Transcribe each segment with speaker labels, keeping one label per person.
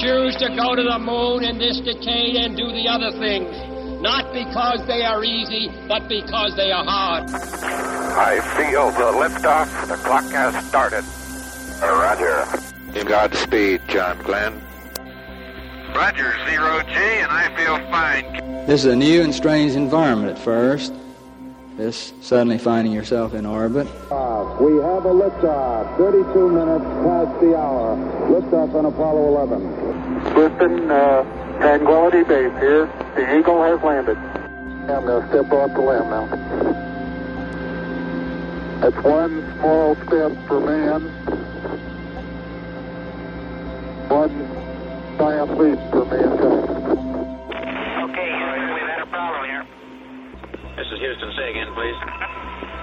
Speaker 1: choose to go to the moon in this decade and do the other things, not because they are easy, but because they are hard.
Speaker 2: I feel the liftoff. The clock has started. Roger. Godspeed, John Glenn.
Speaker 3: Roger, zero G, and I feel fine.
Speaker 4: This is a new and strange environment at first. This suddenly finding yourself in orbit.
Speaker 5: We have a liftoff, 32 minutes past the hour. Liftoff on Apollo 11.
Speaker 6: Houston, uh, Tranquility Base here. The Eagle has landed. I'm going to step off the LEM now. That's one small step for man, one giant leap
Speaker 3: is Houston. Say again, please.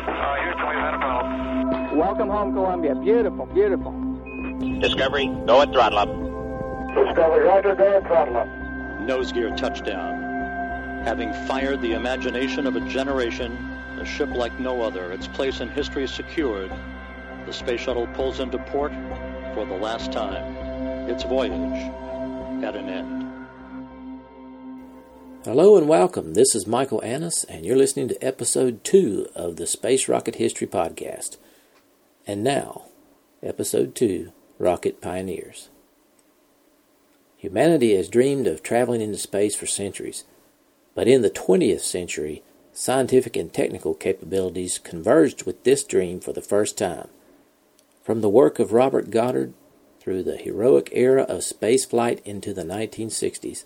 Speaker 3: Uh, Houston, we've had a problem.
Speaker 7: Welcome home, Columbia. Beautiful, beautiful.
Speaker 3: Discovery, go at throttle up.
Speaker 6: Discovery, Roger, go ahead, throttle up.
Speaker 8: nose gear touchdown. Having fired the imagination of a generation, a ship like no other, its place in history secured, the space shuttle pulls into port for the last time. Its voyage at an end.
Speaker 9: Hello and welcome. This is Michael Annis, and you're listening to episode two of the Space Rocket History Podcast. And now, episode two Rocket Pioneers. Humanity has dreamed of traveling into space for centuries, but in the 20th century, scientific and technical capabilities converged with this dream for the first time. From the work of Robert Goddard through the heroic era of spaceflight into the 1960s,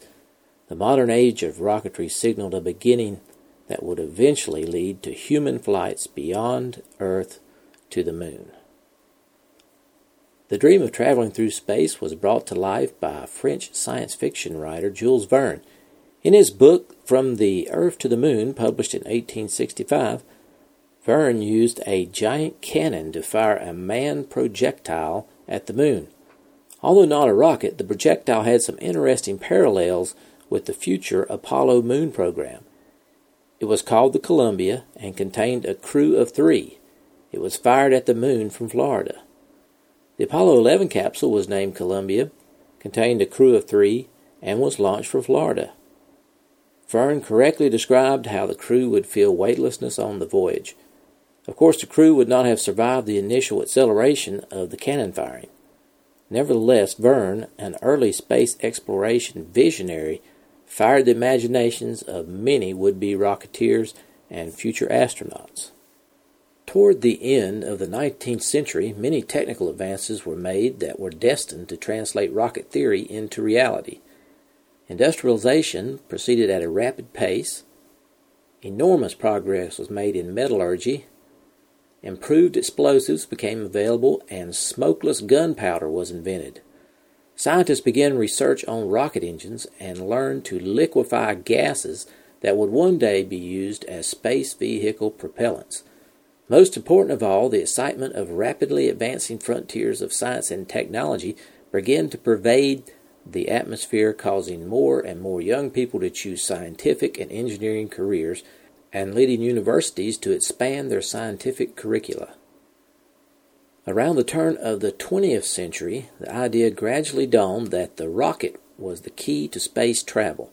Speaker 9: the modern age of rocketry signaled a beginning that would eventually lead to human flights beyond Earth to the moon. The dream of traveling through space was brought to life by French science fiction writer Jules Verne. In his book From the Earth to the Moon, published in 1865, Verne used a giant cannon to fire a manned projectile at the moon. Although not a rocket, the projectile had some interesting parallels with the future Apollo moon program. It was called the Columbia and contained a crew of three. It was fired at the moon from Florida. The Apollo 11 capsule was named Columbia, contained a crew of three, and was launched from Florida. Verne correctly described how the crew would feel weightlessness on the voyage. Of course, the crew would not have survived the initial acceleration of the cannon firing. Nevertheless, Verne, an early space exploration visionary, fired the imaginations of many would be rocketeers and future astronauts. Toward the end of the 19th century, many technical advances were made that were destined to translate rocket theory into reality. Industrialization proceeded at a rapid pace. Enormous progress was made in metallurgy. Improved explosives became available, and smokeless gunpowder was invented. Scientists began research on rocket engines and learned to liquefy gases that would one day be used as space vehicle propellants. Most important of all, the excitement of rapidly advancing frontiers of science and technology began to pervade the atmosphere, causing more and more young people to choose scientific and engineering careers and leading universities to expand their scientific curricula. Around the turn of the 20th century, the idea gradually dawned that the rocket was the key to space travel.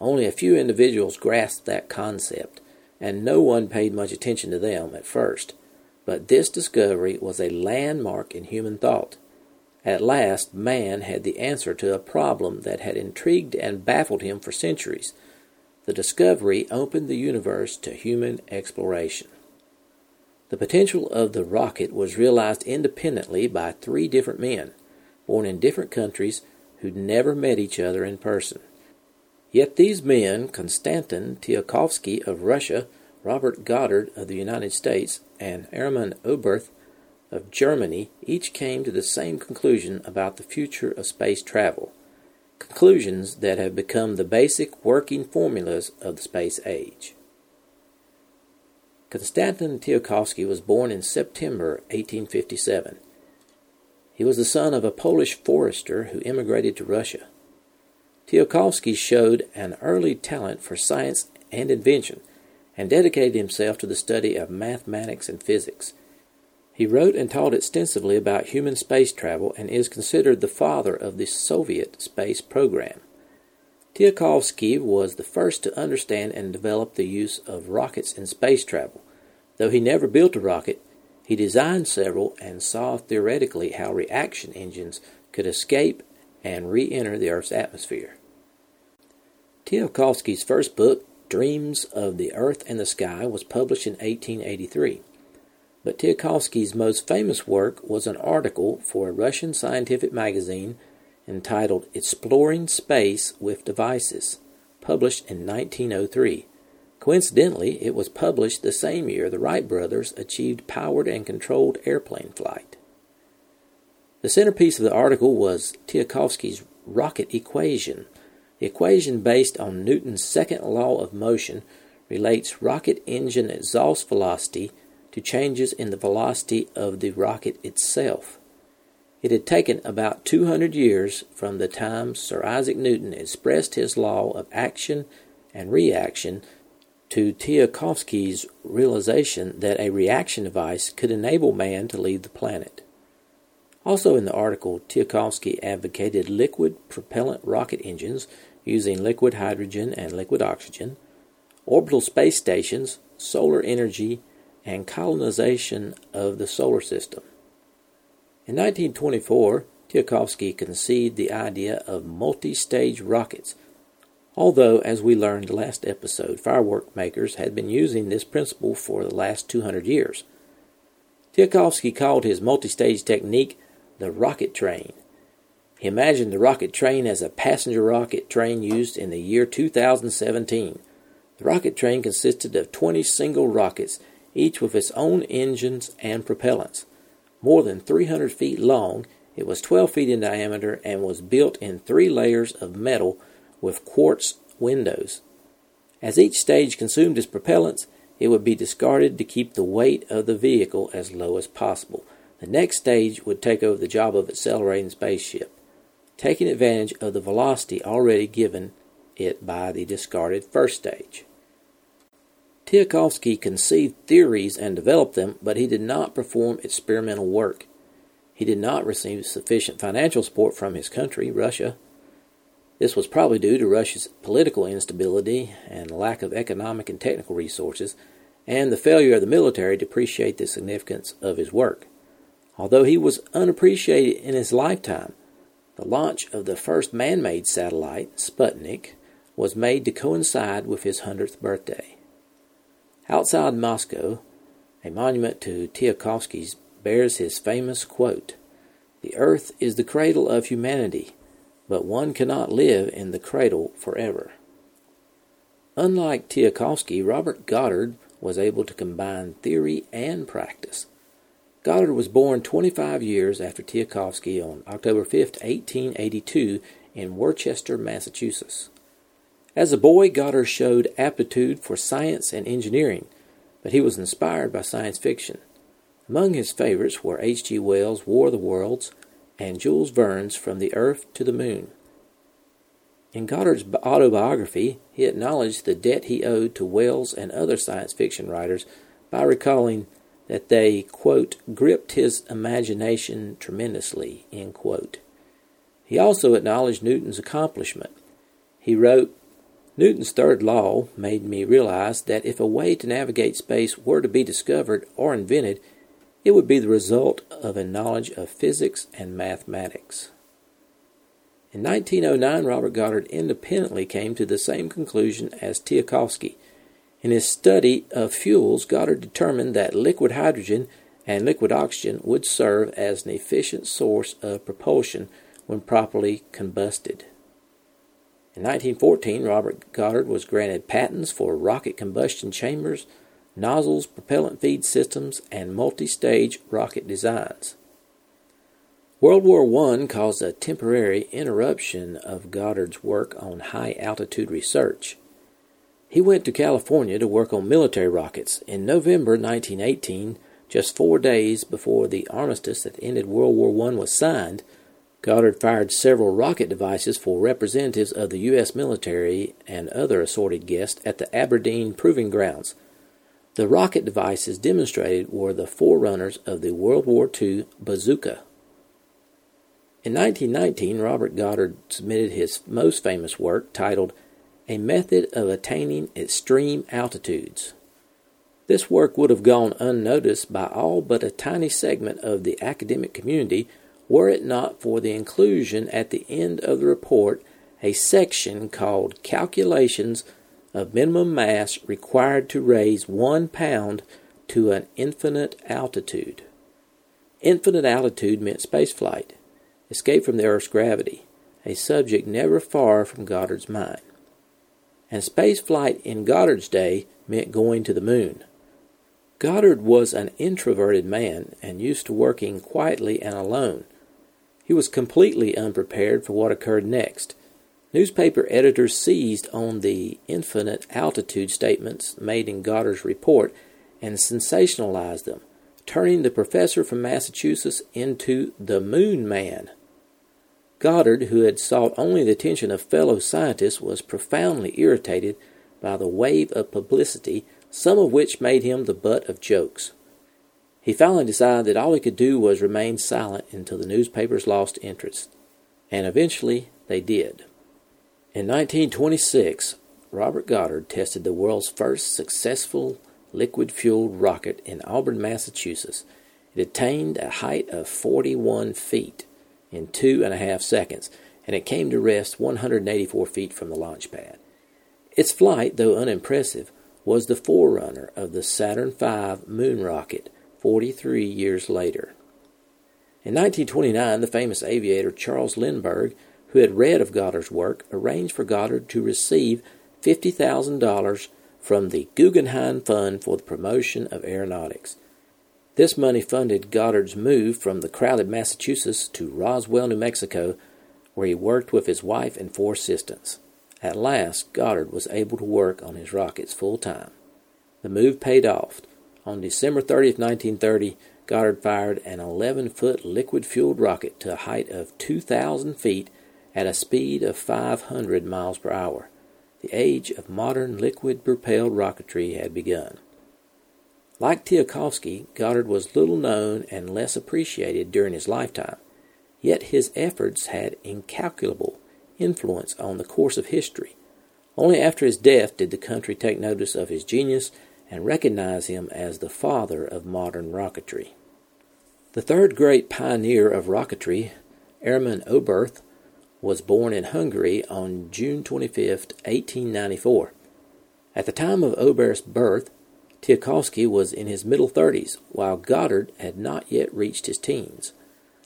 Speaker 9: Only a few individuals grasped that concept, and no one paid much attention to them at first. But this discovery was a landmark in human thought. At last, man had the answer to a problem that had intrigued and baffled him for centuries. The discovery opened the universe to human exploration. The potential of the rocket was realized independently by three different men, born in different countries, who'd never met each other in person. Yet these men, Konstantin Tsiolkovsky of Russia, Robert Goddard of the United States, and Hermann Oberth of Germany, each came to the same conclusion about the future of space travel, conclusions that have become the basic working formulas of the space age. Konstantin Tsiolkovsky was born in September 1857. He was the son of a Polish forester who immigrated to Russia. Tsiolkovsky showed an early talent for science and invention and dedicated himself to the study of mathematics and physics. He wrote and taught extensively about human space travel and is considered the father of the Soviet space program. Tsiolkovsky was the first to understand and develop the use of rockets in space travel. Though he never built a rocket, he designed several and saw theoretically how reaction engines could escape and re enter the Earth's atmosphere. Tsiolkovsky's first book, Dreams of the Earth and the Sky, was published in 1883. But Tsiolkovsky's most famous work was an article for a Russian scientific magazine entitled Exploring Space with Devices, published in 1903. Coincidentally, it was published the same year the Wright brothers achieved powered and controlled airplane flight. The centerpiece of the article was Tsiolkovsky's rocket equation. The equation, based on Newton's second law of motion, relates rocket engine exhaust velocity to changes in the velocity of the rocket itself. It had taken about 200 years from the time Sir Isaac Newton expressed his law of action and reaction to Tsiolkovsky's realization that a reaction device could enable man to leave the planet. Also in the article, Tsiolkovsky advocated liquid propellant rocket engines using liquid hydrogen and liquid oxygen, orbital space stations, solar energy, and colonization of the solar system. In 1924, Tsiolkovsky conceived the idea of multi stage rockets Although, as we learned last episode, firework makers had been using this principle for the last 200 years. Tsiolkovsky called his multi-stage technique the rocket train. He imagined the rocket train as a passenger rocket train used in the year 2017. The rocket train consisted of 20 single rockets, each with its own engines and propellants. More than 300 feet long, it was 12 feet in diameter and was built in three layers of metal with quartz windows. As each stage consumed its propellants, it would be discarded to keep the weight of the vehicle as low as possible. The next stage would take over the job of accelerating the spaceship, taking advantage of the velocity already given it by the discarded first stage. Tsiolkovsky conceived theories and developed them, but he did not perform experimental work. He did not receive sufficient financial support from his country, Russia, this was probably due to Russia's political instability and lack of economic and technical resources, and the failure of the military to appreciate the significance of his work. Although he was unappreciated in his lifetime, the launch of the first man made satellite, Sputnik, was made to coincide with his 100th birthday. Outside Moscow, a monument to Tsiolkovsky bears his famous quote The earth is the cradle of humanity but one cannot live in the cradle forever. Unlike Tsiolkovsky, Robert Goddard was able to combine theory and practice. Goddard was born 25 years after Tsiolkovsky on October 5, 1882, in Worcester, Massachusetts. As a boy, Goddard showed aptitude for science and engineering, but he was inspired by science fiction. Among his favorites were H.G. Wells' War of the Worlds, and Jules Verne's From the Earth to the Moon. In Goddard's autobiography, he acknowledged the debt he owed to Wells and other science fiction writers by recalling that they, quote, gripped his imagination tremendously. He also acknowledged Newton's accomplishment. He wrote, Newton's third law made me realize that if a way to navigate space were to be discovered or invented, it would be the result of a knowledge of physics and mathematics. In 1909, Robert Goddard independently came to the same conclusion as Tsiolkovsky. In his study of fuels, Goddard determined that liquid hydrogen and liquid oxygen would serve as an efficient source of propulsion when properly combusted. In 1914, Robert Goddard was granted patents for rocket combustion chambers, nozzles, propellant feed systems, and multi stage rocket designs. World War I caused a temporary interruption of Goddard's work on high altitude research. He went to California to work on military rockets. In November 1918, just four days before the armistice that ended World War I was signed, Goddard fired several rocket devices for representatives of the U.S. military and other assorted guests at the Aberdeen Proving Grounds. The rocket devices demonstrated were the forerunners of the World War II bazooka. In 1919, Robert Goddard submitted his most famous work titled A Method of Attaining Extreme Altitudes. This work would have gone unnoticed by all but a tiny segment of the academic community were it not for the inclusion at the end of the report a section called Calculations of minimum mass required to raise one pound to an infinite altitude. Infinite altitude meant spaceflight, escape from the Earth's gravity, a subject never far from Goddard's mind. And spaceflight in Goddard's day meant going to the moon. Goddard was an introverted man and used to working quietly and alone. He was completely unprepared for what occurred next Newspaper editors seized on the infinite altitude statements made in Goddard's report and sensationalized them, turning the professor from Massachusetts into the Moon Man. Goddard, who had sought only the attention of fellow scientists, was profoundly irritated by the wave of publicity, some of which made him the butt of jokes. He finally decided that all he could do was remain silent until the newspapers lost interest, and eventually they did. In 1926, Robert Goddard tested the world's first successful liquid fueled rocket in Auburn, Massachusetts. It attained a height of 41 feet in two and a half seconds, and it came to rest 184 feet from the launch pad. Its flight, though unimpressive, was the forerunner of the Saturn V moon rocket 43 years later. In 1929, the famous aviator Charles Lindbergh who had read of Goddard's work, arranged for Goddard to receive $50,000 from the Guggenheim Fund for the Promotion of Aeronautics. This money funded Goddard's move from the crowded Massachusetts to Roswell, New Mexico, where he worked with his wife and four assistants. At last, Goddard was able to work on his rockets full time. The move paid off. On December 30, 1930, Goddard fired an 11 foot liquid fueled rocket to a height of 2,000 feet at a speed of 500 miles per hour. The age of modern liquid propelled rocketry had begun. Like Tsiolkovsky, Goddard was little known and less appreciated during his lifetime, yet his efforts had incalculable influence on the course of history. Only after his death did the country take notice of his genius and recognize him as the father of modern rocketry. The third great pioneer of rocketry, Hermann Oberth, was born in Hungary on June 25, 1894. At the time of Oberth's birth, Tsiolkovsky was in his middle 30s, while Goddard had not yet reached his teens.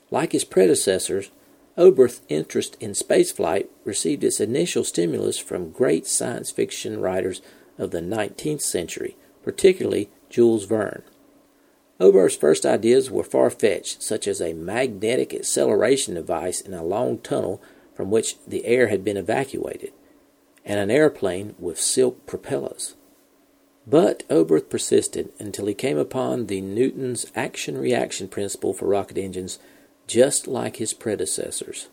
Speaker 9: Like his predecessors, Oberth's interest in spaceflight received its initial stimulus from great science fiction writers of the 19th century, particularly Jules Verne. Oberth's first ideas were far fetched, such as a magnetic acceleration device in a long tunnel from which the air had been evacuated, and an airplane with silk propellers. But Oberth persisted until he came upon the Newton's action reaction principle for rocket engines, just like his predecessors.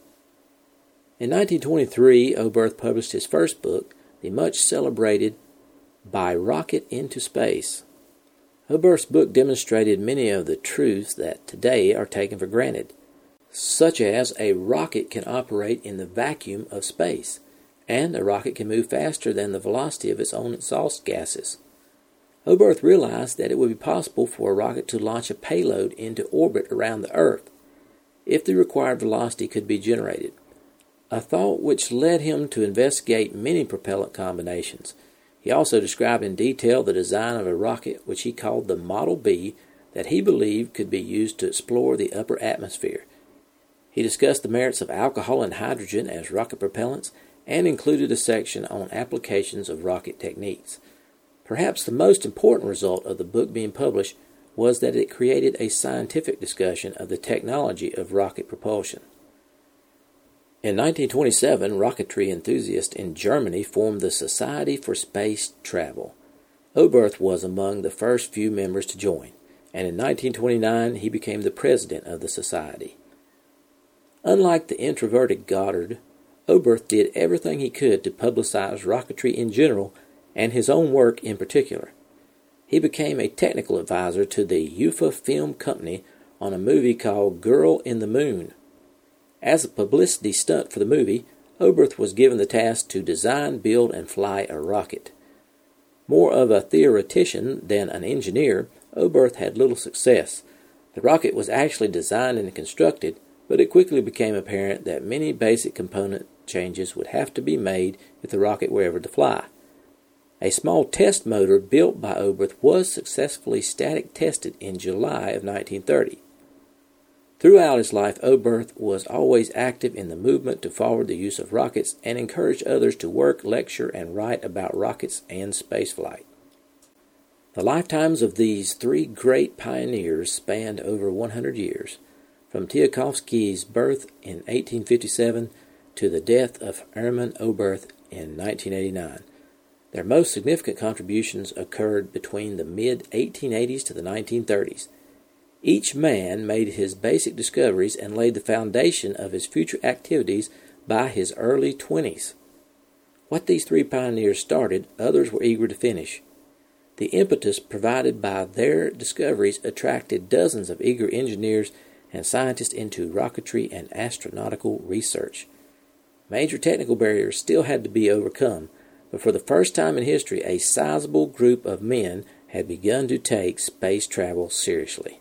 Speaker 9: In 1923, Oberth published his first book, the much celebrated By Rocket into Space. Oberth's book demonstrated many of the truths that today are taken for granted such as a rocket can operate in the vacuum of space, and a rocket can move faster than the velocity of its own exhaust gases. Oberth realized that it would be possible for a rocket to launch a payload into orbit around the Earth if the required velocity could be generated, a thought which led him to investigate many propellant combinations. He also described in detail the design of a rocket which he called the Model B that he believed could be used to explore the upper atmosphere he discussed the merits of alcohol and hydrogen as rocket propellants and included a section on applications of rocket techniques. Perhaps the most important result of the book being published was that it created a scientific discussion of the technology of rocket propulsion. In 1927, rocketry enthusiasts in Germany formed the Society for Space Travel. Oberth was among the first few members to join, and in 1929 he became the president of the society. Unlike the introverted Goddard, Oberth did everything he could to publicize rocketry in general and his own work in particular. he became a technical advisor to the UFA Film Company on a movie called Girl in the Moon. As a publicity stunt for the movie, Oberth was given the task to design, build, and fly a rocket. More of a theoretician than an engineer, Oberth had little success. The rocket was actually designed and constructed, but it quickly became apparent that many basic component changes would have to be made if the rocket were ever to fly. A small test motor built by Oberth was successfully static tested in July of 1930. Throughout his life, Oberth was always active in the movement to forward the use of rockets and encouraged others to work, lecture, and write about rockets and spaceflight. The lifetimes of these three great pioneers spanned over 100 years, from Tsiolkovsky's birth in 1857 to the death of Hermann Oberth in 1989. Their most significant contributions occurred between the mid 1880s to the 1930s. Each man made his basic discoveries and laid the foundation of his future activities by his early 20s. What these three pioneers started, others were eager to finish. The impetus provided by their discoveries attracted dozens of eager engineers and scientists into rocketry and astronautical research. Major technical barriers still had to be overcome, but for the first time in history, a sizable group of men had begun to take space travel seriously.